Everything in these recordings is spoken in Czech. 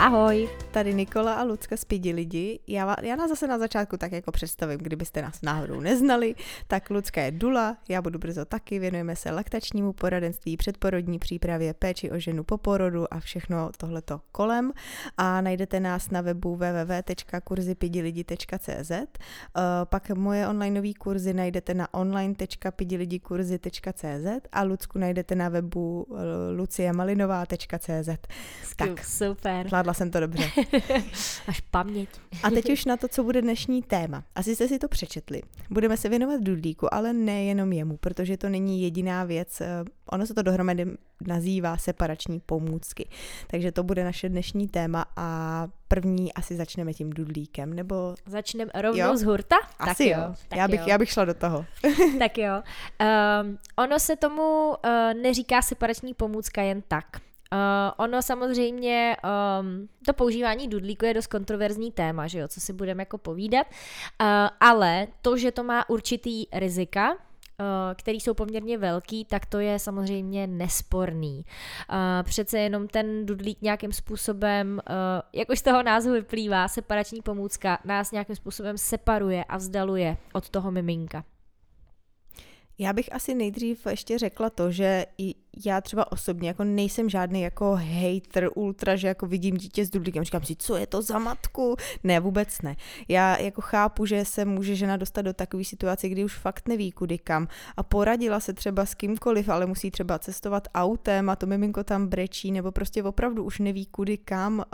Ahoj! Tady Nikola a Lucka z Pidi lidi. Já, já nás zase na začátku tak jako představím, kdybyste nás náhodou neznali. Tak Lucka je Dula, já budu brzo taky, věnujeme se laktačnímu poradenství, předporodní přípravě, péči o ženu po porodu a všechno tohleto kolem. A najdete nás na webu www.kurzipidilidi.cz. Uh, pak moje onlineové kurzy najdete na online.pidilidikurzy.cz a Lucku najdete na webu uh, luciamalinová.cz. Tak, super. Zvládla jsem to dobře. Až paměť. A teď už na to, co bude dnešní téma. Asi jste si to přečetli. Budeme se věnovat dudlíku, ale nejenom jemu, protože to není jediná věc. eh, Ono se to dohromady nazývá separační pomůcky. Takže to bude naše dnešní téma a první asi začneme tím dudlíkem, nebo Začneme rovnou Jo? z hurta? asi jo. tak já, bych, jo. já bych šla do toho. tak jo. Um, ono se tomu uh, neříká separační pomůcka jen tak. Uh, ono samozřejmě, um, to používání dudlíku je dost kontroverzní téma, že jo, co si budeme jako povídat, uh, ale to, že to má určitý rizika, uh, který jsou poměrně velký, tak to je samozřejmě nesporný. Přece jenom ten dudlík nějakým způsobem, jak už z toho názvu vyplývá, separační pomůcka, nás nějakým způsobem separuje a vzdaluje od toho miminka. Já bych asi nejdřív ještě řekla to, že i já třeba osobně jako nejsem žádný jako hater ultra, že jako vidím dítě s dudlíkem, říkám si, co je to za matku? Ne, vůbec ne. Já jako chápu, že se může žena dostat do takové situace, kdy už fakt neví kudy kam a poradila se třeba s kýmkoliv, ale musí třeba cestovat autem a to miminko tam brečí, nebo prostě opravdu už neví kudy kam uh,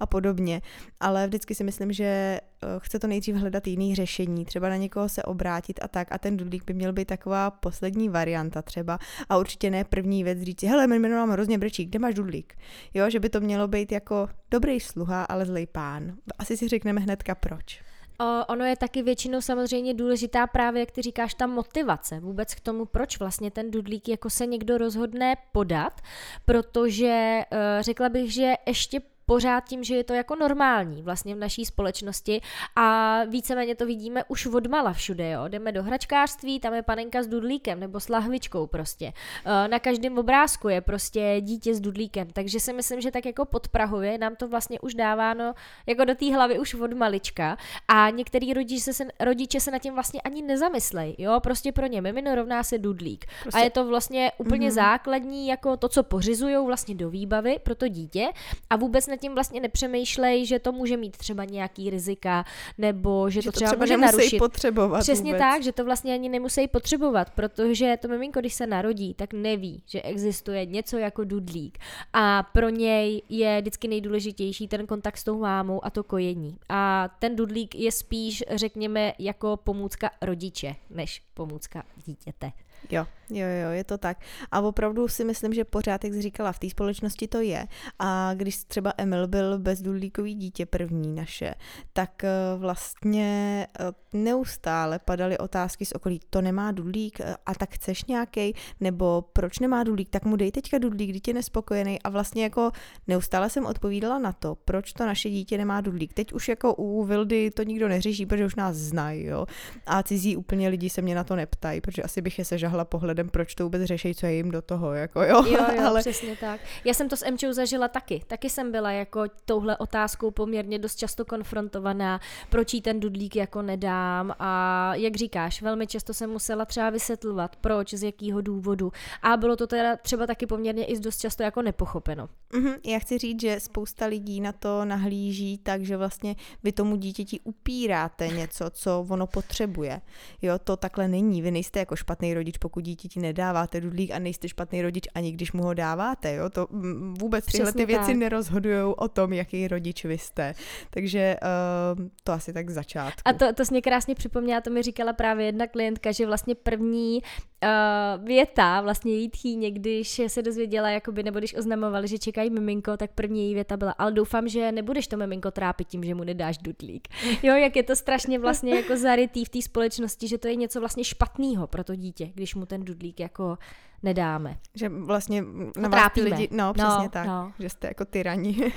a podobně. Ale vždycky si myslím, že uh, chce to nejdřív hledat jiný řešení, třeba na někoho se obrátit a tak a ten dudlík by měl být taková poslední varianta třeba a určitě ne první věc říct hele, my mám hrozně brečí, kde máš dudlík? Jo, že by to mělo být jako dobrý sluha, ale zlej pán. Asi si řekneme hnedka proč. O, ono je taky většinou samozřejmě důležitá právě, jak ty říkáš, ta motivace vůbec k tomu, proč vlastně ten dudlík jako se někdo rozhodne podat, protože uh, řekla bych, že ještě pořád tím, že je to jako normální vlastně v naší společnosti a víceméně to vidíme už odmala všude, jo. Jdeme do hračkářství, tam je panenka s dudlíkem nebo s lahvičkou prostě. Eh, Na každém obrázku je prostě dítě s dudlíkem, takže si myslím, že tak jako podprahově nám to vlastně už dáváno jako do té hlavy už od malička a některý rodiče se, rodiče se nad tím vlastně ani nezamyslej, jo, prostě pro ně mimino rovná se dudlík. Prostě- A je to vlastně úplně Mhm. základní jako to, co pořizujou vlastně do výbavy pro to dítě a vůbec nad tím vlastně nepřemýšlej, že to může mít třeba nějaký rizika nebo že, Že to třeba, třeba může nemusí narušit. potřebovat Přesně vůbec. tak, že to vlastně ani nemusí potřebovat, protože to miminko, když se narodí, tak neví, že existuje něco jako dudlík. A pro něj je vždycky nejdůležitější ten kontakt s tou mámou a to kojení. A ten dudlík je spíš, řekněme, jako pomůcka rodiče, než pomůcka dítěte. Jo, jo, jo, je to tak. A opravdu si myslím, že pořád, jak jsi říkala, v té společnosti to je. A když třeba Emil byl bezdudlíkový dítě první naše, tak eh, vlastně eh, neustále padaly otázky z okolí, to nemá dudlík eh, a tak chceš nějaký, nebo proč nemá dudlík, tak mu dej teďka dudlík, dítě je nespokojený. A vlastně jako neustále jsem odpovídala na to, proč to naše dítě nemá dudlík. Teď už jako u Vildy to nikdo neřeší, protože už nás znají, jo. A cizí úplně lidi se mě na to neptají, protože asi bych je sežahla pohledem, proč to vůbec řeší, co je jim do toho, jako jo. Jo, jo, ale přesně tak. Já jsem to s Emčou zažila taky. Taky jsem byla jako touhle otázkou poměrně dost často konfrontovaná, proč jí ten dudlík jako nedám a jak říkáš, velmi často jsem musela třeba vysvětlovat, proč, z jakého důvodu a bylo to teda třeba taky poměrně i dost často jako nepochopeno. Mhm, já chci říct, že spousta lidí na to nahlíží tak, že vlastně vy tomu dítěti upíráte něco, co ono potřebuje. Jo, to takhle není. Vy nejste jako špatný rodič, pokud dítěti nedáváte dudlík a nejste špatný rodič ani když mu ho dáváte. Jo, to mm, vůbec tyhle Přesně ty věci nerozhodují o tom, jaký rodič vy jste. Takže uh, to asi tak začátku. A to, to jsi mě krásně připomněla, to mi říkala právě jedna klientka, že vlastně první uh, věta, vlastně její tchýně, když se dozvěděla, jakoby, nebo když oznamovali, že čekají miminko, tak první její věta byla, ale doufám, že nebudeš to miminko trápit tím, že mu nedáš dudlík. Jo, jak je to strašně vlastně jako zarytý v té společnosti, že to je něco vlastně špatného pro to dítě, když mu ten dudlík jako nedáme. Že vlastně na No, vás ty lidi, no No, přesně tak, no. že jste jako tyrani.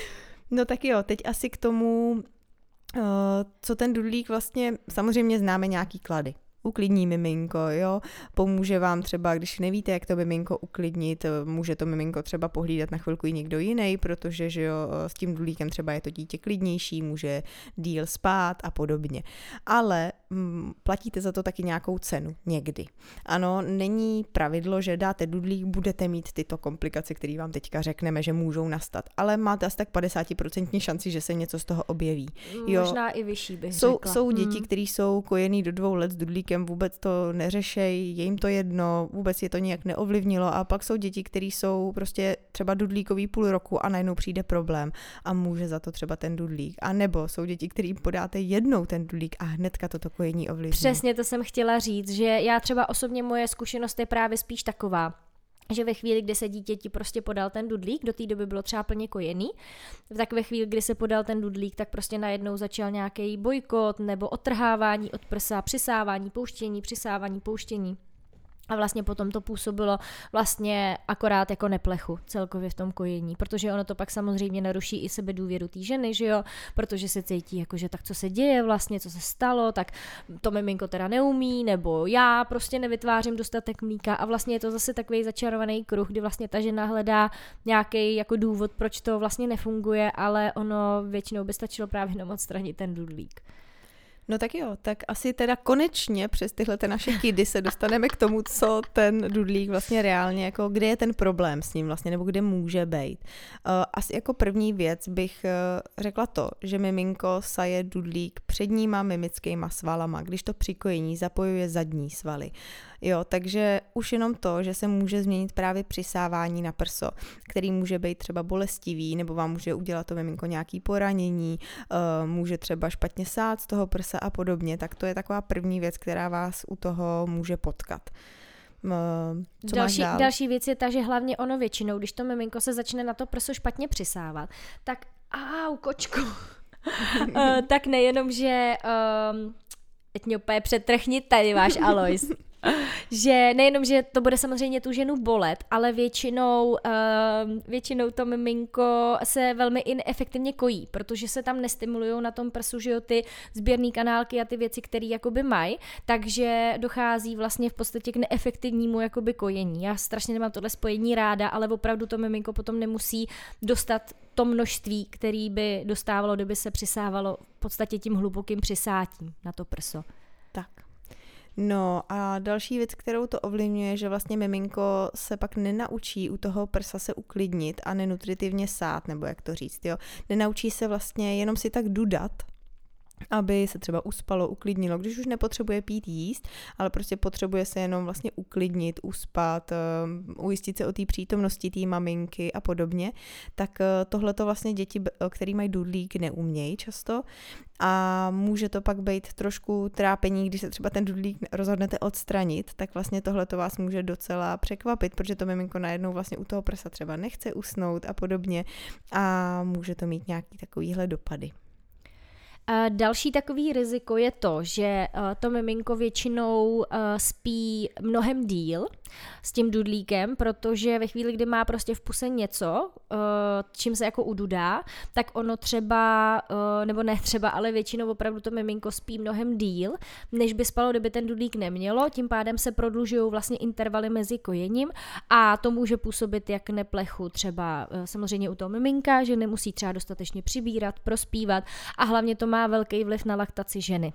no tak jo, teď asi k tomu, uh, co ten dudlík vlastně, samozřejmě známe nějaký klady. Uklidní miminko, jo, pomůže vám třeba, když nevíte, jak to miminko uklidnit, může to miminko třeba pohlídat na chvilku i někdo jiný, protože že jo, s tím dulíkem třeba je to dítě klidnější, může díl spát a podobně. Ale m, mm, platíte za to taky nějakou cenu někdy. Ano, není pravidlo, že dáte dudlík, budete mít tyto komplikace, které vám teďka řekneme, že můžou nastat, ale máte asi tak 50% šanci, že se něco z toho objeví. Jo, Možná i vyšší bych jsou, řekla. Jsou děti, hmm. které jsou kojený do dvou let s dudlíkem, vůbec to neřešejí, je jim to jedno, vůbec je to nějak neovlivnilo a pak jsou děti, které jsou prostě třeba dudlíkový půl roku a najednou přijde problém a může za to třeba ten dudlík. A nebo jsou děti, kterým podáte jednou ten dudlík a hnedka toto kojení ovlivní. Přesně to jsem chtěla říct, že já třeba osobně moje zkušenost je právě spíš taková, že ve chvíli, kdy se dítěti prostě podal ten dudlík, do té doby bylo třeba plně kojený, tak ve chvíli, kdy se podal ten dudlík, tak prostě najednou začal nějaký bojkot nebo otrhávání od prsa, přisávání, pouštění, přisávání, pouštění. A vlastně potom to působilo vlastně akorát jako neplechu celkově v tom kojení, protože ono to pak samozřejmě naruší i sebe důvěru té ženy, že jo, protože se cítí jako, že tak co se děje vlastně, co se stalo, tak to miminko teda neumí, nebo já prostě nevytvářím dostatek mlíka a vlastně je to zase takový začarovaný kruh, kdy vlastně ta žena hledá nějaký jako důvod, proč to vlastně nefunguje, ale ono většinou by stačilo právě jenom odstranit ten dudlík. No tak jo, tak asi teda konečně přes tyhle ty naše kidy se dostaneme k tomu, co ten dudlík vlastně reálně, jako kde je ten problém s ním vlastně, nebo kde může být. Uh, asi jako první věc bych uh, řekla to, že miminko saje dudlík předníma mimickýma svalama, když to přikojení zapojuje zadní svaly. Jo, takže už jenom to, že se může změnit právě přisávání na prso, který může být třeba bolestivý, nebo vám může udělat to miminko nějaký poranění, uh, může třeba špatně sát z toho prsa a podobně, tak to je taková první věc, která vás u toho může potkat. Co další, dál? další věc je ta, že hlavně ono většinou, když to miminko se začne na to prso špatně přisávat, tak au, kočko, uh, tak nejenom, že um, teď mě úplně přetrhni tady váš Alois. že nejenom, že to bude samozřejmě tu ženu bolet, ale většinou, uh, většinou to miminko se velmi inefektivně kojí, protože se tam nestimulují na tom prsu, že jo, ty sběrné kanálky a ty věci, které jakoby mají, takže dochází vlastně v podstatě k neefektivnímu jakoby kojení. Já strašně nemám tohle spojení ráda, ale opravdu to miminko potom nemusí dostat to množství, který by dostávalo, kdyby se přisávalo v podstatě tím hlubokým přisátím na to prso. Tak. No a další věc, kterou to ovlivňuje, že vlastně miminko se pak nenaučí u toho prsa se uklidnit a nenutritivně sát, nebo jak to říct, jo. Nenaučí se vlastně jenom si tak dudat, aby se třeba uspalo, uklidnilo, když už nepotřebuje pít jíst, ale prostě potřebuje se jenom vlastně uklidnit, uspat, um, ujistit se o té přítomnosti té maminky a podobně, tak uh, tohle to vlastně děti, který mají dudlík, neumějí často a může to pak být trošku trápení, když se třeba ten dudlík rozhodnete odstranit, tak vlastně tohle to vás může docela překvapit, protože to miminko najednou vlastně u toho prsa třeba nechce usnout a podobně a může to mít nějaký takovýhle dopady. Další takový riziko je to, že eh, to miminko většinou eh, spí mnohem díl s tím dudlíkem, protože ve chvíli, kdy má prostě v puse něco, eh, čím se jako ududá, tak ono třeba, nebo ne třeba, ale většinou opravdu to miminko spí mnohem díl, než by spalo, kdyby ten dudlík nemělo, tím pádem se prodlužují vlastně intervaly mezi kojením a to může působit jak neplechu třeba samozřejmě u toho miminka, že nemusí třeba dostatečně přibírat, prospívat a hlavně to má má velký vliv na laktaci ženy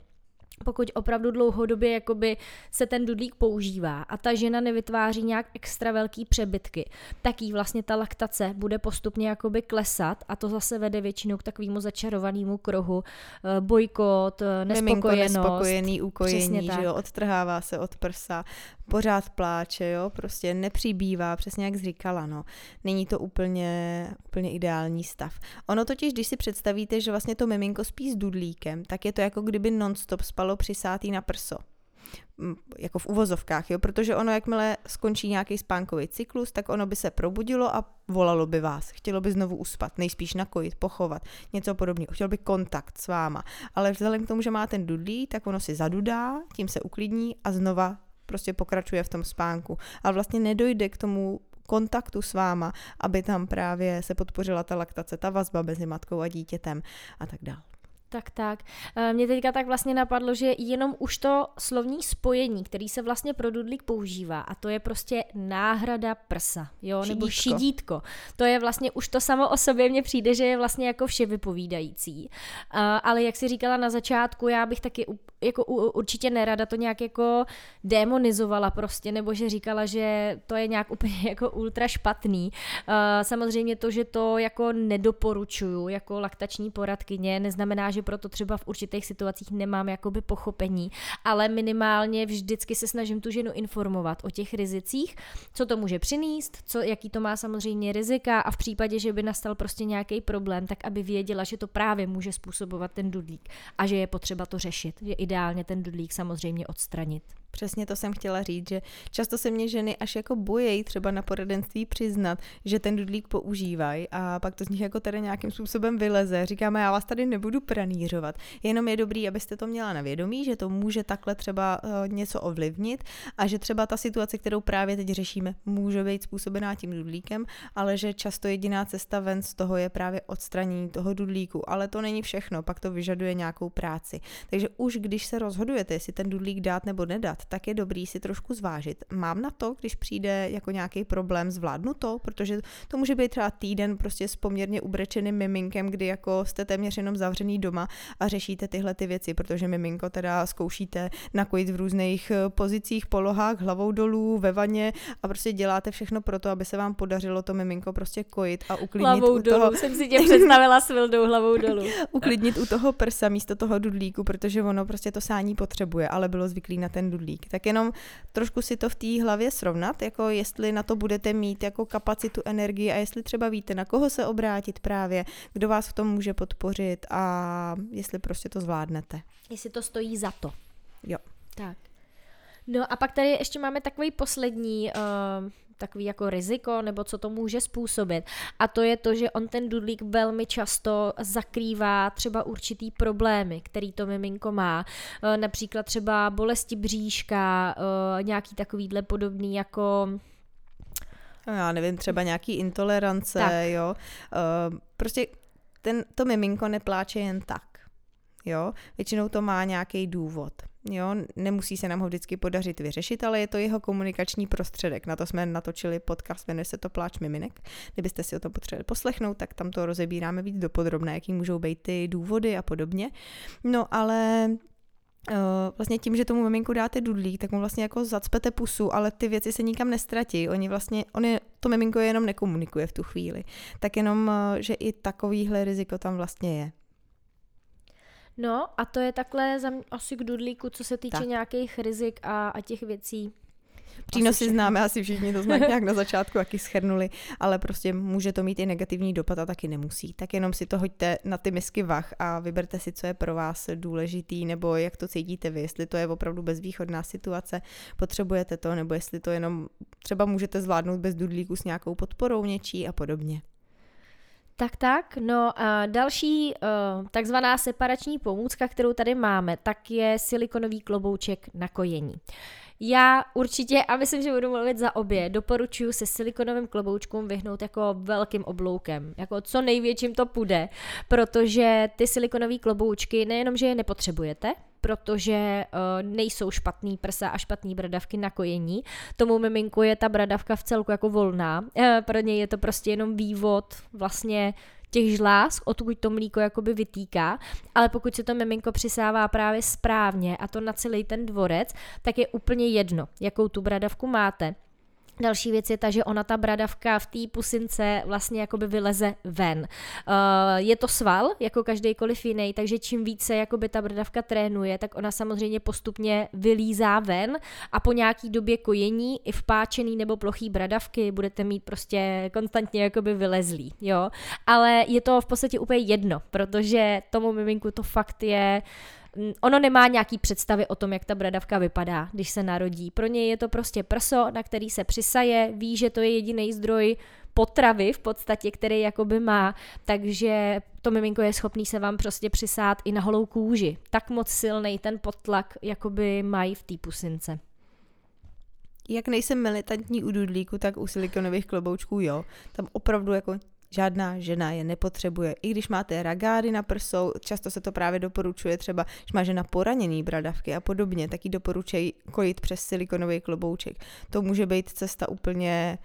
pokud opravdu dlouhodobě jakoby se ten dudlík používá a ta žena nevytváří nějak extra velký přebytky, tak jí vlastně ta laktace bude postupně jakoby klesat a to zase vede většinou k takovému začarovanému kruhu, eh, bojkot, eh, nespokojenost. Miminko nespokojený ukojení, že jo, odtrhává se od prsa, pořád pláče, jo, prostě nepřibývá, přesně jak jsi říkala, no. Není to úplně, úplně ideální stav. Ono totiž, když si představíte, že vlastně to miminko spí s dudlíkem, tak je to jako kdyby nonstop spalo přisátý na prso jako v uvozovkách, jo, protože ono, jakmile skončí nějaký spánkový cyklus, tak ono by se probudilo a volalo by vás. Chtělo by znovu uspat, nejspíš nakojit, pochovat, něco podobného. Chtělo by kontakt s váma. Ale vzhledem k tomu, že má ten dudlí, tak ono si zadudá, tím se uklidní a znova prostě pokračuje v tom spánku. A vlastně nedojde k tomu kontaktu s váma, aby tam právě se podpořila ta laktace, ta vazba mezi matkou a dítětem a tak dále. Tak, tak. Eh, mě teďka tak vlastně napadlo, že jenom už to slovní spojení, který se vlastně pro dudlík používá, a to je prostě náhrada prsa, jo, šidítko. nebo šidítko. To je vlastně už to samo o sobě mně přijde, že je vlastně jako vše vypovídající. Uh, ale jak si říkala na začátku, já bych taky jako určitě nerada to nějak jako demonizovala prostě, nebo že říkala, že to je nějak úplně jako ultra špatný. Uh, samozřejmě to, že to jako nedoporučuju jako laktační poradkyně, neznamená, že proto třeba v určitých situacích nemám jakoby pochopení, ale minimálně vždycky se snažím tu ženu informovat o těch rizicích, co to může přinést, co, jaký to má samozřejmě rizika a v případě, že by nastal prostě nějaký problém, tak aby věděla, že to právě může způsobovat ten dudlík a že je potřeba to řešit. Je ideálně ten dudlík samozřejmě odstranit. Přesně to jsem chtěla říct, že často se mě ženy až jako bojejí třeba na poradenství přiznat, že ten dudlík používají a pak to z nich jako tady nějakým způsobem vyleze. Říkáme, já vás tady nebudu pranířovat. Jenom je dobrý, abyste to měla na vědomí, že to může takhle třeba uh, něco ovlivnit a že třeba ta situace, kterou právě teď řešíme, může být způsobená tím dudlíkem, ale že často jediná cesta ven z toho je právě odstranění toho dudlíku. Ale to není všechno, pak to vyžaduje nějakou práci. Takže už když se rozhodujete, jestli ten dudlík dát nebo nedat, tak je dobrý si trošku zvážit. Mám na to, když přijde jako nějaký problém, zvládnu to, protože to může být třeba týden prostě s poměrně ubrečeným miminkem, kdy jako jste téměř jenom zavřený doma a řešíte tyhle ty věci, protože miminko teda zkoušíte nakojit v různých eh, pozicích, polohách, hlavou dolů, ve vaně a prostě děláte všechno pro to, aby se vám podařilo to miminko prostě kojit a uklidnit hlavou u dolů. toho. jsem si tě představila s Vildou hlavou dolů. uklidnit u toho prsa místo toho dudlíku, protože ono prostě to sání potřebuje, ale bylo zvyklý na ten dudlík uhlík. Tak jenom trošku si to v té hlavě srovnat, jako jestli na to budete mít jako kapacitu energie a jestli třeba víte, na koho se obrátit právě, kdo vás v tom může podpořit a jestli prostě to zvládnete. Jestli to stojí za to. Jo. Tak. No a pak tady ještě máme takový poslední uh, takový jako riziko, nebo co to může způsobit. A to je to, že on ten dudlík velmi často zakrývá třeba určitý problémy, který to miminko má. E, například třeba bolesti bříška, e, nějaký takovýhle podobný jako no, já nevím, třeba nějaký intolerance, tak. jo. Uh, prostě ten, to miminko nepláče jen tak, jo. Většinou to má nějaký důvod. Jo, nemusí se nám ho vždycky podařit vyřešit, ale je to jeho komunikační prostředek. Na to jsme natočili podcast, jmenuje se to Pláč miminek. Kdybyste si o tom potřebovali poslechnout, tak tam to rozebíráme víc dopodrobné, jaký můžou být ty důvody a podobně. No ale Uh, vlastně tím, že tomu miminku dáte dudlík, tak mu vlastně jako zacpete pusu, ale ty věci se nikam nestratí. Oni vlastně, on je, to miminko jenom nekomunikuje v tu chvíli. Tak jenom, uh, že i takovýhle riziko tam vlastně je. No a to je takhle za mě asi k dudlíku, co se týče tak. nějakých rizik a, a těch věcí. Přínosy asi známe asi všichni, to jsme nějak na začátku taky schrnuli, ale prostě může to mít i negativní dopad a taky nemusí. Tak jenom si to hoďte na ty misky vach a vyberte si, co je pro vás důležitý, nebo jak to cítíte vy, jestli to je opravdu bezvýchodná situace, potřebujete to, nebo jestli to jenom třeba můžete zvládnout bez dudlíku s nějakou podporou něčí a podobně. Tak, tak. No a další uh, takzvaná separační pomůcka, kterou tady máme, tak je silikonový klobouček na kojení. Já určitě, a myslím, že budu mluvit za obě, doporučuji se silikonovým kloboučkům vyhnout jako velkým obloukem, jako co největším to půjde, protože ty silikonové kloboučky nejenom, že je nepotřebujete, protože uh, nejsou špatný prsa a špatný bradavky na kojení. Tomu miminku je ta bradavka v celku jako volná. Uh, pro něj je to prostě jenom vývod vlastně těch žláz, odkud to mlíko jakoby vytýká, ale pokud se to miminko přisává právě správně a to na celý ten dvorec, tak je úplně jedno, jakou tu bradavku máte Další věc je ta, že ona ta bradavka v té pusince vlastně jakoby vyleze ven. Uh, je to sval, jako každýkoliv jiný, takže čím více jakoby ta bradavka trénuje, tak ona samozřejmě postupně vylízá ven a po nějaký době kojení i vpáčený nebo plochý bradavky budete mít prostě konstantně jakoby vylezlý, jo. Ale je to v podstatě úplně jedno, protože tomu miminku to fakt je ono nemá nějaký představy o tom, jak ta bradavka vypadá, když se narodí. Pro něj je to prostě prso, na který se přisaje, ví, že to je jediný zdroj potravy v podstatě, který jakoby má, takže to miminko je schopný se vám prostě přisát i na holou kůži. Tak moc silný ten potlak jakoby mají v té pusince. Jak nejsem militantní u dudlíku, tak u silikonových kloboučků jo. Tam opravdu jako Žádná žena je nepotřebuje. I když máte ragády na prsou, často se to právě doporučuje třeba, když má žena poraněný bradavky a podobně, tak ji doporučují kojit přes silikonový klobouček. To může být cesta úplně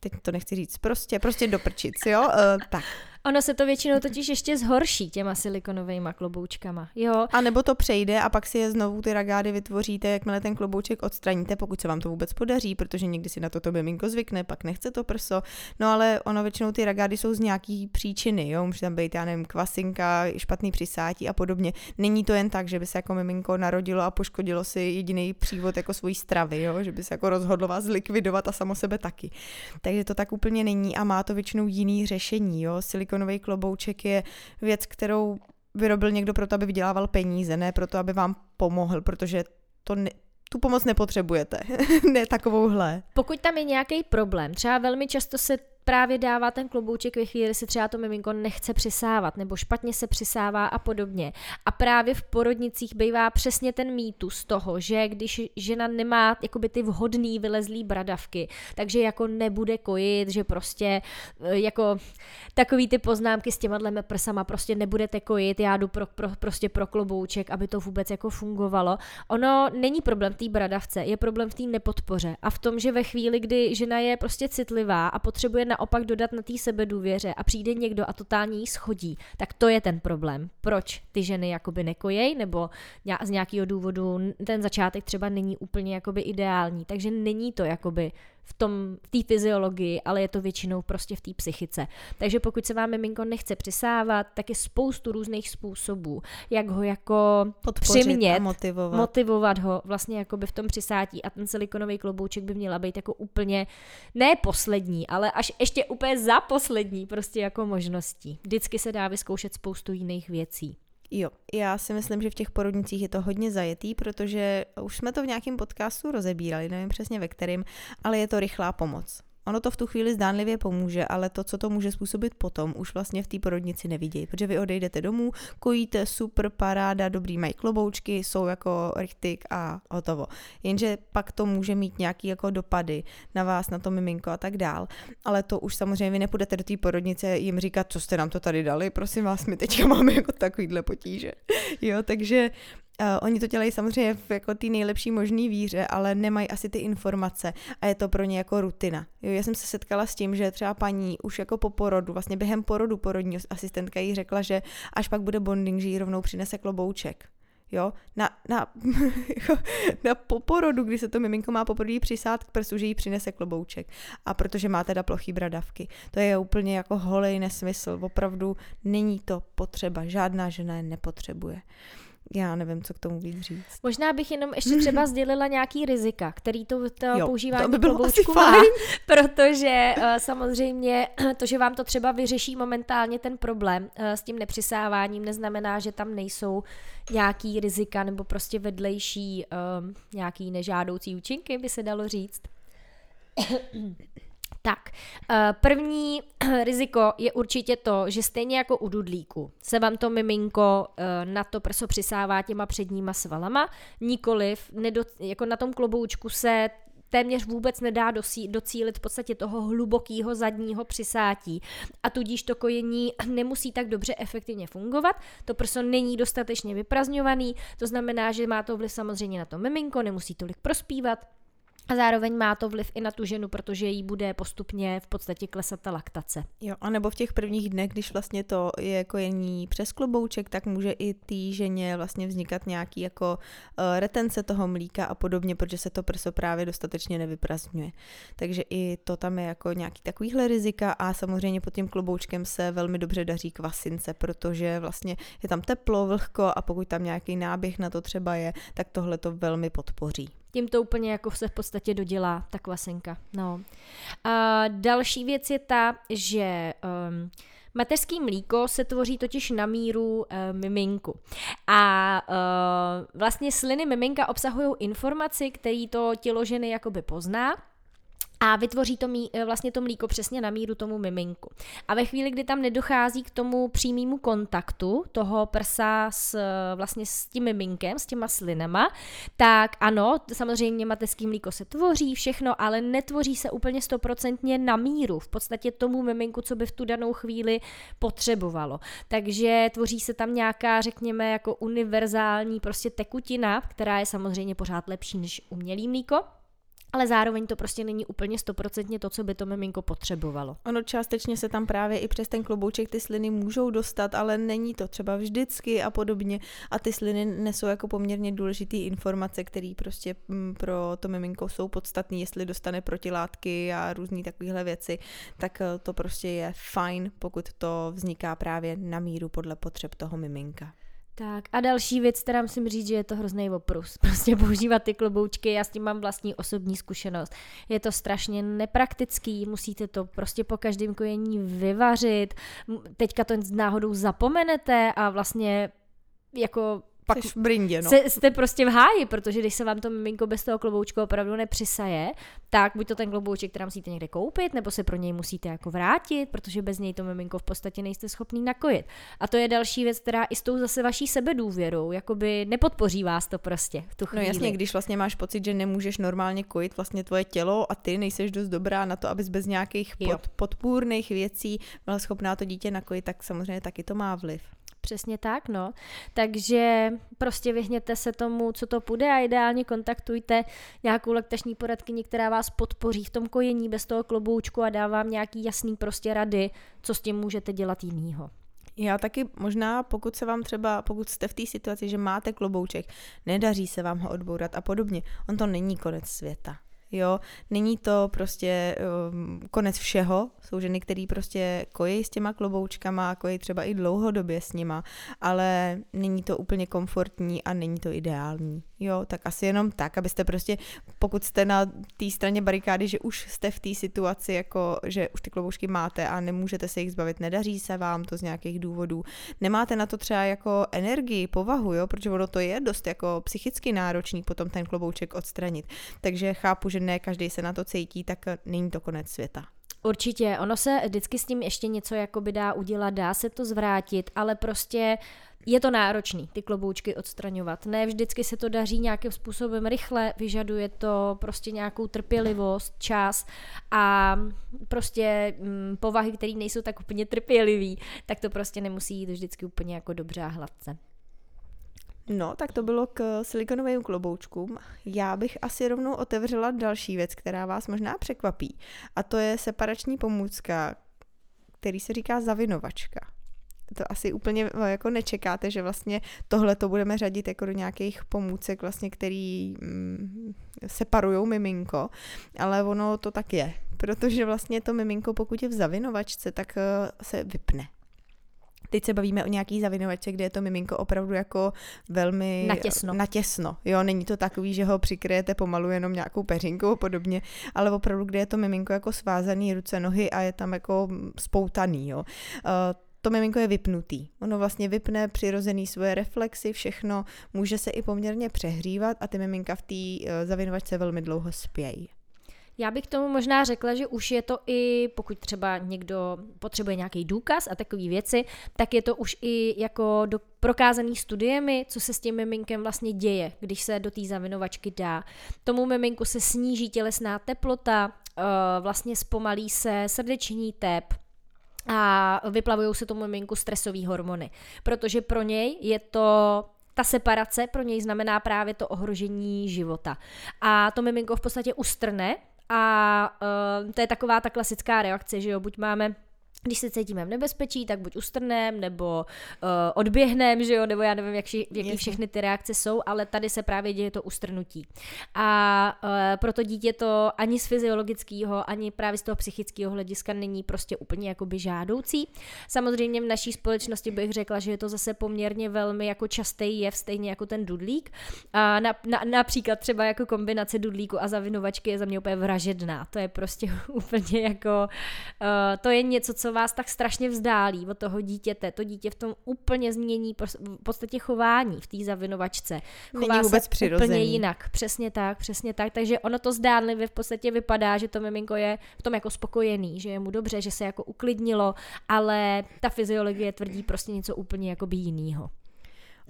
teď to nechci říct, prostě, prostě doprčit, jo, uh, tak. Ono se to většinou totiž ještě zhorší těma silikonovými kloboučkama, jo. A nebo to přejde a pak si je znovu ty ragády vytvoříte, jakmile ten klobouček odstraníte, pokud se vám to vůbec podaří, protože někdy si na to to miminko zvykne, pak nechce to prso. No ale ono většinou ty ragády jsou z nějaký příčiny, jo, může tam být, já nevím, kvasinka, špatný přisátí a podobně. Není to jen tak, že by se jako miminko narodilo a poškodilo si jediný přívod jako svojí stravy, jo, že by se jako rozhodlo vás zlikvidovat a samo sebe taky. Takže to tak úplně není a má to většinou jiný řešení, jo. Silik silikonový klobouček je věc, kterou vyrobil někdo proto, aby vydělával peníze, ne proto, aby vám pomohl, protože to ne, tu pomoc nepotřebujete, ne takovouhle. Pokud tam je nějaký problém, třeba velmi často se právě dává ten klobouček ve chvíli, si třeba to miminko nechce přisávat, nebo špatně se přisává a podobně. A právě v porodnicích bývá přesně ten mýtus toho, že když žena nemá jakoby ty vhodný vylezlý bradavky, takže jako nebude kojit, že prostě eh, jako takový ty poznámky s těma prsama prostě nebudete kojit, já jdu pro, pro, prostě pro klobouček, aby to vůbec jako fungovalo. Ono není problém v té bradavce, je problém v té nepodpoře a v tom, že ve chvíli, kdy žena je prostě citlivá a potřebuje naopak dodat na té sebedůvěře a přijde někdo a totálně jí schodí, tak to je ten problém. Proč ty ženy jakoby nekojej, nebo z nějakého důvodu ten začátek třeba není úplně jakoby ideální, takže není to jakoby v tom, v té fyziologii, ale je to většinou prostě v té psychice. Takže pokud se vám miminko nechce přisávat, tak je spoustu různých způsobů, jak ho jako Podpořit přimět, motivovat. motivovat ho vlastně jako by v tom přisátí a ten silikonový klobouček by měla být jako úplně, ne poslední, ale až ještě úplně za poslední prostě jako možností. Vždycky se dá vyzkoušet spoustu jiných věcí. Jo, já si myslím, že v těch porodnicích je to hodně zajetý, protože už jsme to v nějakém podcastu rozebírali, nevím přesně ve kterým, ale je to rychlá pomoc. Ono to v tu chvíli zdánlivě pomůže, ale to, co to může způsobit potom, už vlastně v té porodnici nevidějí, protože vy odejdete domů, kojíte, super, paráda, dobrý mají kloboučky, jsou jako rychtik a hotovo. Jenže pak to může mít nějaký jako dopady na vás, na to miminko a tak dál. Ale to už samozřejmě vy nepůjdete do té porodnice jim říkat, co jste nám to tady dali, prosím vás, my teďka máme jako takovýhle potíže. Jo, takže oni to dělají samozřejmě v jako té nejlepší možné víře, ale nemají asi ty informace a je to pro ně jako rutina. Jo, já jsem se setkala s tím, že třeba paní už jako po porodu, vlastně během porodu porodní asistentka jí řekla, že až pak bude bonding, že jí rovnou přinese klobouček. Jo, na, na, jako na poporodu, kdy se to miminko má poprvé přisát k prsu, že jí přinese klobouček. A protože má teda plochý bradavky. To je úplně jako holej nesmysl. Opravdu není to potřeba. Žádná žena je nepotřebuje já nevím, co k tomu víc říct. Možná bych jenom ještě třeba sdělila nějaký rizika, který to, to jo, používání to by bylo kloboučku má, protože uh, samozřejmě to, že vám to třeba vyřeší momentálně ten problém uh, s tím nepřisáváním, neznamená, že tam nejsou nějaký rizika nebo prostě vedlejší uh, nějaký nežádoucí účinky, by se dalo říct. Tak, eh, první riziko je určitě to, že stejně jako u dudlíku se vám to miminko eh, na to prso přisává těma předníma svalama, nikoliv, nedo, jako na tom kloboučku se téměř vůbec nedá dosí, docílit v podstatě toho hlubokého zadního přisátí a tudíž to kojení nemusí tak dobře efektivně fungovat, to prso není dostatečně vyprazňovaný, to znamená, že má to vliv samozřejmě na to miminko, nemusí tolik prospívat, a zároveň má to vliv i na tu ženu, protože jí bude postupně v podstatě klesat ta laktace. Jo, a nebo v těch prvních dnech, když vlastně to je kojení přes klobouček, tak může i té ženě vlastně vznikat nějaký jako uh, retence toho mlíka a podobně, protože se to prso právě dostatečně nevyprazňuje. Takže i to tam je jako nějaký takovýhle rizika a samozřejmě pod tím kloboučkem se velmi dobře daří kvasince, protože vlastně je tam teplo, vlhko a pokud tam nějaký náběh na to třeba je, tak tohle to velmi podpoří tím to úplně jako se v podstatě dodělá ta kvasenka. No. A další věc je ta, že um, Mateřský mlíko se tvoří totiž na míru uh, miminku. A uh, vlastně sliny miminka obsahují informaci, který to tělo ženy jakoby pozná a vytvoří to mí, eh, vlastně to mlíko přesně na míru tomu miminku. A ve chvíli, kdy tam nedochází k tomu přímému kontaktu toho prsa s, eh, vlastně s tím miminkem, s těma slinama, tak ano, samozřejmě mateřský mlíko se tvoří, všechno, ale netvoří se úplně stoprocentně na míru, v podstatě tomu miminku, co by v tu danou chvíli potřebovalo. Takže tvoří se tam nějaká, řekněme, jako univerzální prostě tekutina, která je samozřejmě pořád lepší než umělý mlíko, ale zároveň to prostě není úplně stoprocentně to, co by to miminko potřebovalo. Ono částečně se tam právě i přes ten klobouček ty sliny můžou dostat, ale není to třeba vždycky a podobně. A ty sliny nesou jako poměrně důležitý informace, které prostě mm, pro to miminko jsou podstatné, jestli dostane protilátky a různé takovéhle věci, tak eh, to prostě je fajn, pokud to vzniká právě na míru podle potřeb toho miminka. Tak a další věc, která musím říct, že je to hrozný oprus. Prostě používat ty kloboučky, já s tím mám vlastní osobní zkušenost. Je to strašně nepraktický, musíte to prostě po každém kojení vyvařit. Teďka to náhodou zapomenete a vlastně jako pak v brindě, no. se, jste prostě v háji, protože když se vám to miminko bez toho kloboučku opravdu nepřisaje, tak buď to ten klobouček, který musíte někde koupit, nebo se pro něj musíte jako vrátit, protože bez něj to miminko v podstatě nejste schopný nakojit. A to je další věc, která i s tou zase vaší sebedůvěrou, jakoby nepodpoří vás to prostě v tu chvíli. No jasně, když vlastně máš pocit, že nemůžeš normálně kojit vlastně tvoje tělo a ty nejseš dost dobrá na to, abys bez nějakých pod, podpůrných věcí byla schopná to dítě nakojit, tak samozřejmě taky to má vliv. Přesně tak, no. Takže prostě vyhněte se tomu, co to půjde a ideálně kontaktujte nějakou lektační poradkyni, která vás podpoří v tom kojení bez toho kloboučku a dá vám nějaký jasný prostě rady, co s tím můžete dělat jinýho. Já taky možná, pokud se vám třeba, pokud jste v té situaci, že máte klobouček, nedaří se vám ho odbourat a podobně, on to není konec světa jo, není to prostě um, konec všeho, jsou ženy, které prostě kojí s těma kloboučkama a kojí třeba i dlouhodobě s nima, ale není to úplně komfortní a není to ideální, jo, tak asi jenom tak, abyste prostě, pokud jste na té straně barikády, že už jste v té situaci, jako, že už ty kloboučky máte a nemůžete se jich zbavit, nedaří se vám to z nějakých důvodů, nemáte na to třeba jako energii, povahu, jo, protože ono to je dost jako psychicky náročný potom ten klobouček odstranit, takže chápu, že ne každý se na to cítí, tak není to konec světa. Určitě, ono se vždycky s tím ještě něco jakoby dá udělat, dá se to zvrátit, ale prostě je to náročný ty kloboučky odstraňovat. Ne vždycky se to daří nějakým způsobem rychle, vyžaduje to prostě nějakou trpělivost, čas a prostě hm, povahy, které nejsou tak úplně trpělivý, tak to prostě nemusí jít vždycky úplně jako dobře a hladce. No, tak to bylo k silikonovým kloboučkům. Já bych asi rovnou otevřela další věc, která vás možná překvapí. A to je separační pomůcka, který se říká zavinovačka. To asi úplně eh, jako nečekáte, že vlastně tohle to budeme řadit jako do nějakých pomůcek, vlastně, který mm, separujou miminko, ale ono to tak je, protože vlastně to miminko, pokud je v zavinovačce, tak uh, se vypne Teď se bavíme o nějaký zavinovačce, kde je to miminko opravdu jako velmi natěsno. natěsno. Jo, není to takový, že ho přikryjete pomalu jenom nějakou peřinkou a podobně, ale opravdu, kde je to miminko jako svázaný ruce, nohy a je tam jako spoutaný. Jo. Uh, to miminko je vypnutý. Ono vlastně vypne přirozený svoje reflexy, všechno, může se i poměrně přehřívat a ty miminka v té uh, zavinovačce velmi dlouho spějí. Já bych tomu možná řekla, že už je to i, pokud třeba někdo potřebuje nějaký důkaz a takové věci, tak je to už i jako do, prokázaný studiemi, co se s tím miminkem vlastně děje, když se do té zavinovačky dá. Tomu miminku se sníží tělesná teplota, uh, vlastně zpomalí se srdeční tep, a vyplavují se tomu miminku stresové hormony, protože pro něj je to ta separace pro něj znamená právě to ohrožení života. A to miminko v podstatě ustrne a uh, to je taková ta klasická reakce, že jo, buď máme když se cítíme v nebezpečí, tak buď ustrnem, nebo uh, odběhnem, že jo, nebo já nevím, jak, vši, jaký všechny ty reakce jsou, ale tady se právě děje to ustrnutí. A uh, proto dítě to ani z fyziologického, ani právě z toho psychického hlediska není prostě úplně jakoby žádoucí. Samozřejmě v naší společnosti bych řekla, že je to zase poměrně velmi jako častý jev, stejně jako ten dudlík. A na, na, například třeba jako kombinace dudlíku a zavinovačky je za mě úplně vražedná. To je prostě úplně jako, uh, to je něco, co co vás tak strašně vzdálí od toho dítěte. To dítě v tom úplně změní v podstatě chování v té zavinovačce. Chová Není vůbec se přirozený. úplně jinak. Přesně tak, přesně tak. Takže ono to zdánlivě v podstatě vypadá, že to miminko je v tom jako spokojený, že je mu dobře, že se jako uklidnilo, ale ta fyziologie tvrdí prostě něco úplně jako by jinýho.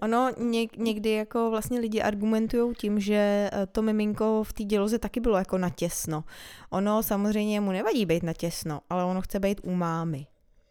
Ono něk, někdy jako vlastně lidi argumentují tím, že eh, to miminko v té děloze taky bylo jako natěsno. Ono samozřejmě mu nevadí být natěsno, ale ono chce být u mámy.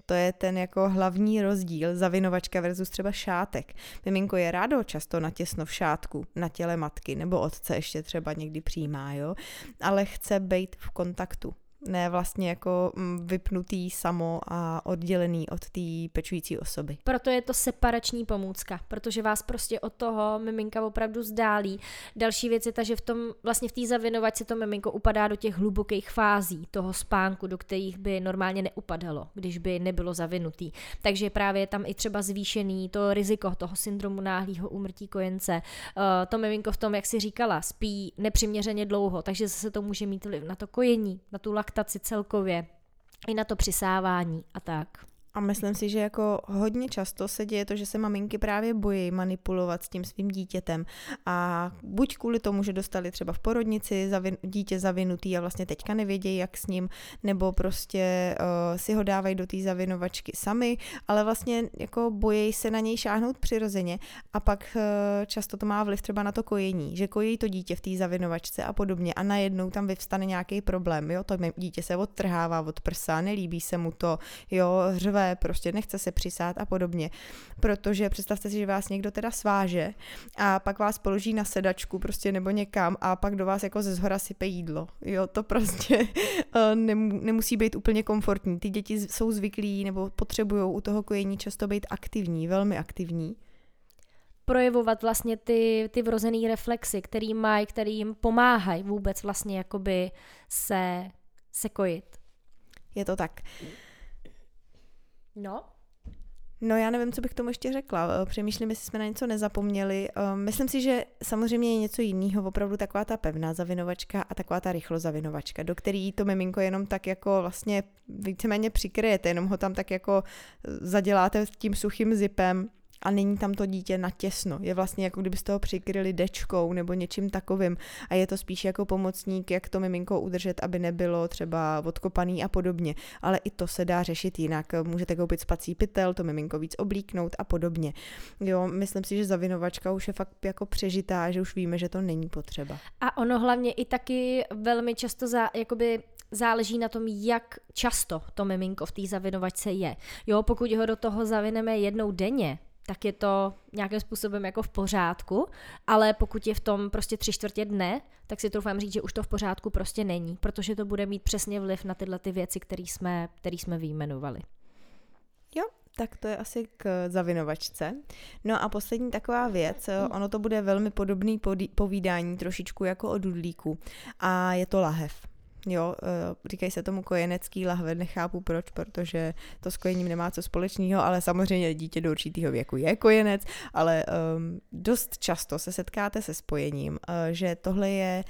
To je ten jako hlavní rozdíl zavinovačka versus třeba šátek. Miminko je rádo často natěsno v šátku, na těle matky, nebo otce ještě třeba někdy přijímá, jo, ale chce být v kontaktu ne vlastně jako mm, vypnutý samo a oddělený od té pečující osoby. Proto je to separační pomůcka, protože vás prostě od toho miminka opravdu zdálí. Další věc je ta, že v tom vlastně v té zavinovačce to miminko upadá do těch hlubokých fází toho spánku, do kterých by normálně neupadalo, když by nebylo zavinutý. Takže právě tam i třeba zvýšený to riziko toho syndromu náhlého úmrtí kojence. Eh, to miminko v tom, jak si říkala, spí nepřiměřeně dlouho, takže zase to může mít vliv na to kojení, na tu laktaci celkově, i na to přisávání a tak. A myslím si, že jako hodně často se děje to, že se maminky právě bojí manipulovat s tím svým dítětem. A buď kvůli tomu, že dostali třeba v porodnici zavin, dítě zavinutý a vlastně teďka nevědějí, jak s ním, nebo prostě uh, si ho dávají do té zavinovačky sami, ale vlastně jako bojí se na něj šáhnout přirozeně. A pak uh, často to má vliv třeba na to kojení, že kojí to dítě v té zavinovačce a podobně. A najednou tam vyvstane nějaký problém, jo, to dítě se odtrhává od prsa, nelíbí se mu to, jo, řve prostě nechce se přisát a podobně. Protože představte si, že vás někdo teda sváže a pak vás položí na sedačku prostě nebo někam a pak do vás jako ze zhora sype jídlo. Jo, to prostě eh, nemusí být úplně komfortní. Ty děti jsou zvyklí nebo potřebují u toho kojení často být aktivní, velmi aktivní projevovat vlastně ty, ty vrozený reflexy, který mají, který jim pomáhají vůbec vlastně jakoby se, se kojit. Je to tak. No. No já nevím, co bych tomu ještě řekla. Eh, přemýšlím, jestli jsme na něco nezapomněli. Eh, myslím si, že samozřejmě je něco jiného, opravdu taková ta pevná zavinovačka a taková ta rychlo zavinovačka, do který to miminko jenom tak jako vlastně víceméně přikryjete, jenom ho tam tak jako eh, zaděláte tím suchým zipem a není tam to dítě natěsno. Je vlastně jako kdybyste ho přikryli dečkou nebo něčím takovým a je to spíš jako pomocník, jak to miminko udržet, aby nebylo třeba odkopaný a podobně. Ale i to se dá řešit jinak. Můžete koupit spací pytel, to miminko víc oblíknout a podobně. Jo, myslím si, že zavinovačka už je fakt jako přežitá, že už víme, že to není potřeba. A ono hlavně i taky velmi často za, jakoby záleží na tom, jak často to miminko v té zavinovačce je. Jo, pokud ho do toho zavineme jednou denně, tak je to nějakým způsobem jako v pořádku, ale pokud je v tom prostě tři čtvrtě dne, tak si troufám říct, že už to v pořádku prostě není, protože to bude mít přesně vliv na tyhle ty věci, které jsme, který jsme vyjmenovali. Jo, tak to je asi k zavinovačce. No a poslední taková věc, ono to bude velmi podobný povídání, trošičku jako o dudlíku, a je to lahev. Jo, eh, říkají se tomu kojenecký lahve, nechápu proč, protože to s kojením nemá co společného, ale samozřejmě dítě do určitého věku je kojenec, ale um, dost často se setkáte se spojením, uh, že tohle je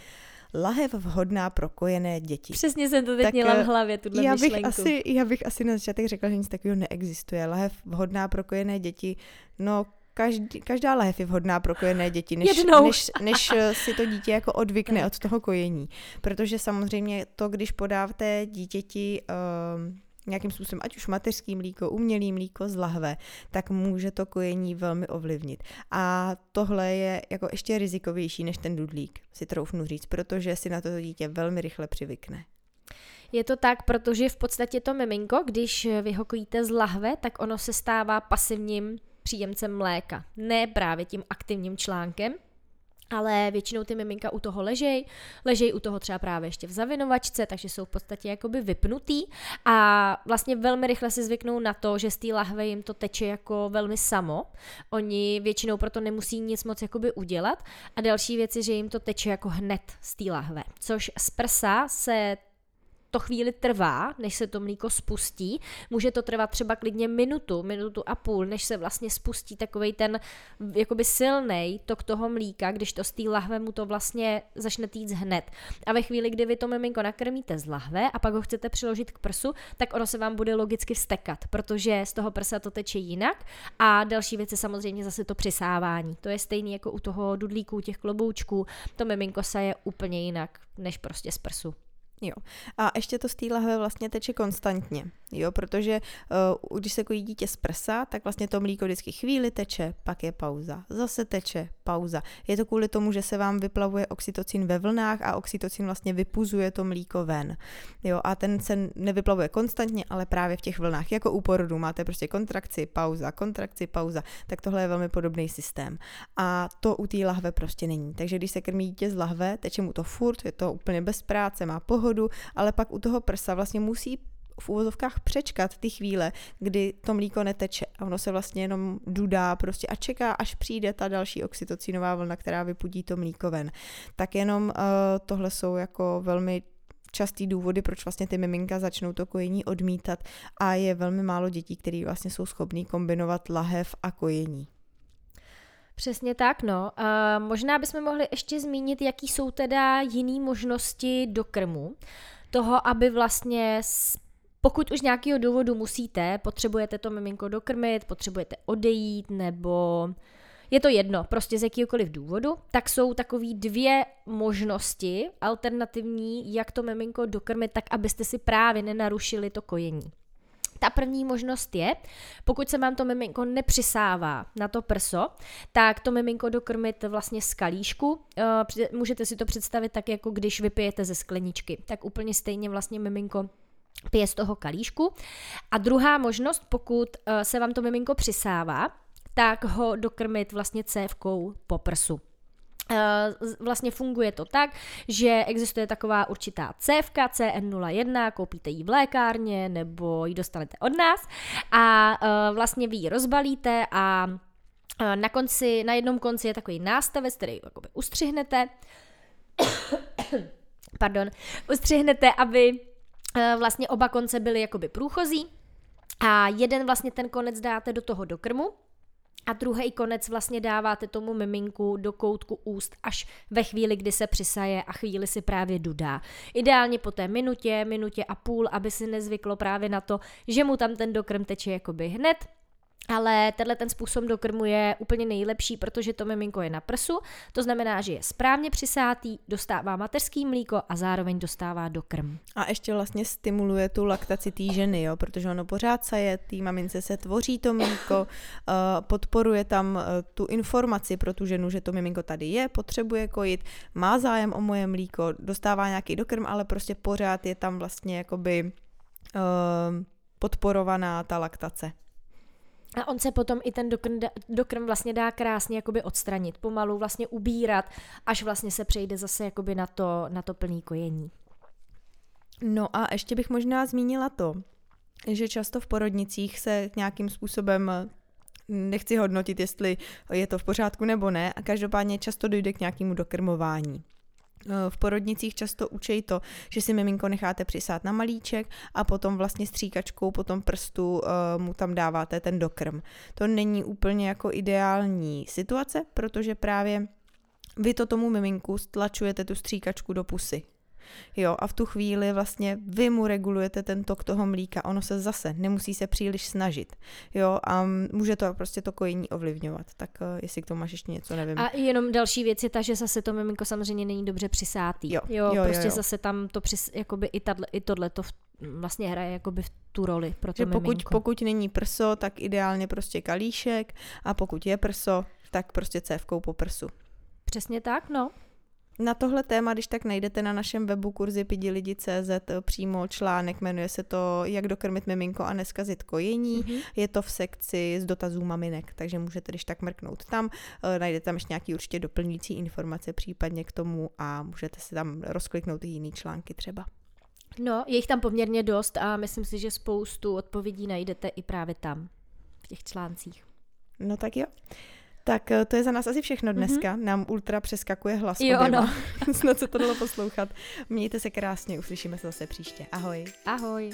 lahev vhodná pro kojené děti. Přesně jsem to teď tak, měla v eh, hlavě, tuhle já bych, myšlenku. asi, já bych asi na začátek řekla, že nic takového neexistuje. Lahev vhodná pro kojené děti, no každý, každá lahev je vhodná pro kojené děti, než, než, než eh, si to dítě jako odvykne od toho kojení. Protože samozřejmě to, když podáváte dítěti uh, nějakým způsobem, ať už mateřský mlíko, umělý mlíko z lahve, tak může to kojení velmi ovlivnit. A tohle je jako ještě rizikovější než ten dudlík, si troufnu říct, protože si na to dítě velmi rychle přivykne. Je to tak, protože v podstatě to miminko, když vyhokojíte z lahve, tak ono se stává pasivním příjemcem mléka. Ne právě tím aktivním článkem, ale většinou ty miminka u toho ležej, ležej u toho třeba právě ještě v zavinovačce, takže jsou v podstatě jakoby vypnutý a vlastně velmi rychle si zvyknou na to, že z té lahve jim to teče jako velmi samo. Oni většinou proto nemusí nic moc jakoby udělat a další věc je, že jim to teče jako hned z té lahve, což z prsa se to chvíli trvá, než se to mlíko spustí. Může to trvat třeba klidně minutu, minutu a půl, než se vlastně spustí takový ten jakoby silný tok toho mlíka, když to z té lahve mu to vlastně začne týct hned. A ve chvíli, kdy vy to miminko nakrmíte z lahve a pak ho chcete přiložit k prsu, tak ono se vám bude logicky vstekat, protože z toho prsa to teče jinak. A další věc je samozřejmě zase to přisávání. To je stejný jako u toho dudlíku, těch kloboučků. To miminko se je úplně jinak než prostě z prsu. Jo. A ještě to z té lahve vlastně teče konstantně, jo, protože uh, když se kojí dítě z prsa, tak vlastně to mlíko vždycky chvíli teče, pak je pauza, zase teče, pauza. Je to kvůli tomu, že se vám vyplavuje oxytocin ve vlnách a oxytocin vlastně vypuzuje to mlíko ven. Jo, a ten se nevyplavuje konstantně, ale právě v těch vlnách. Jako u porodu máte prostě kontrakci, pauza, kontrakci, pauza. Tak tohle je velmi podobný systém. A to u té lahve prostě není. Takže když se krmí dítě z lahve, teče mu to furt, je to úplně bez práce, má pohodu, ale pak u toho prsa vlastně musí v úvozovkách přečkat ty chvíle, kdy to mlíko neteče a ono se vlastně jenom dudá prostě a čeká, až přijde ta další oxytocinová vlna, která vypudí to mlíko ven. Tak jenom uh, tohle jsou jako velmi častý důvody, proč vlastně ty miminka začnou to kojení odmítat a je velmi málo dětí, které vlastně jsou schopní kombinovat lahev a kojení. Přesně tak, no. Uh, možná bychom mohli ještě zmínit, jaký jsou teda jiné možnosti do krmu, toho, aby vlastně pokud už nějakého důvodu musíte, potřebujete to miminko dokrmit, potřebujete odejít nebo je to jedno, prostě z jakýkoliv důvodu, tak jsou takový dvě možnosti alternativní, jak to miminko dokrmit, tak abyste si právě nenarušili to kojení. Ta první možnost je, pokud se vám to miminko nepřisává na to prso, tak to miminko dokrmit vlastně z kalíšku. Eh, můžete si to představit tak, jako když vypijete ze skleničky. Tak úplně stejně vlastně miminko pije z toho kalíšku. A druhá možnost, pokud eh, se vám to miminko přisává, tak ho dokrmit vlastně cévkou po prsu. Eh, vlastně funguje to tak, že existuje taková určitá cévka CN01, koupíte ji v lékárně nebo ji dostanete od nás a eh, vlastně vy ji rozbalíte a na konci, na jednom konci je takový nástavec, který jakoby ustřihnete, pardon, ustřihnete, aby Eh, vlastně oba konce byly jakoby průchozí a jeden vlastně ten konec dáte do toho dokrmu a druhý konec vlastně dáváte tomu miminku do koutku úst až ve chvíli, kdy se přisaje a chvíli si právě dudá. Ideálně po té minutě, minutě a půl, aby si nezvyklo právě na to, že mu tam ten dokrm teče jakoby hned, ale tenhle ten způsob dokrmu je úplně nejlepší, protože to miminko je na prsu, to znamená, že je správně přisátý, dostává mateřský mlíko a zároveň dostává dokrm. A ještě vlastně stimuluje tu laktaci té ženy, jo, protože ono pořád saje, té mamince se tvoří to mlíko, uh, podporuje tam uh, tu informaci pro tu ženu, že to miminko tady je, potřebuje kojit, má zájem o moje mlíko, dostává nějaký dokrm, ale prostě pořád je tam vlastně jakoby uh, podporovaná ta laktace. A on se potom i ten dokrm, dokrm vlastně dá krásně jakoby odstranit, pomalu vlastně ubírat, až vlastně se přejde zase jakoby na to, na to plný kojení. No a ještě bych možná zmínila to, že často v porodnicích se nějakým způsobem nechci hodnotit, jestli je to v pořádku nebo ne, a každopádně často dojde k nějakému dokrmování. V porodnicích často učej to, že si miminko necháte přisát na malíček a potom vlastně stříkačkou po tom prstu uh, mu tam dáváte ten dokrm. To není úplně jako ideální situace, protože právě vy to tomu miminku stlačujete tu stříkačku do pusy. Jo, a v tu chvíli vlastně vy mu regulujete ten tok toho mlíka, ono se zase nemusí se příliš snažit. Jo, a může to prostě to kojení ovlivňovat. Tak uh, jestli k tomu máš ještě něco, nevím. A jenom další věc je ta, že zase to miminko samozřejmě není dobře přisátý. Jo, jo, jo prostě jo, jo. zase tam to přis, jakoby i, tadle, i tohle to v, vlastně hraje jakoby v tu roli pro to že pokud, miminko. pokud není prso, tak ideálně prostě kalíšek a pokud je prso, tak prostě cévkou po prsu. Přesně tak, no. Na tohle téma, když tak najdete na našem webu kurzy pidilidi.cz přímo článek, jmenuje se to Jak dokrmit miminko a neskazit kojení. Mm-hmm. Je to v sekci z dotazů maminek, takže můžete když tak mrknout tam. E, najdete tam ještě nějaký určitě doplňující informace případně k tomu a můžete si tam rozkliknout i jiný články třeba. No, je jich tam poměrně dost a myslím si, že spoustu odpovědí najdete i právě tam, v těch článcích. No tak jo. Tak eh, to je za nás asi všechno dneska. Mm-hmm. Nám ultra přeskakuje hlas. Jo, no. Snad se to dalo poslouchat. Mějte se krásně, uslyšíme se zase příště. Ahoj. Ahoj.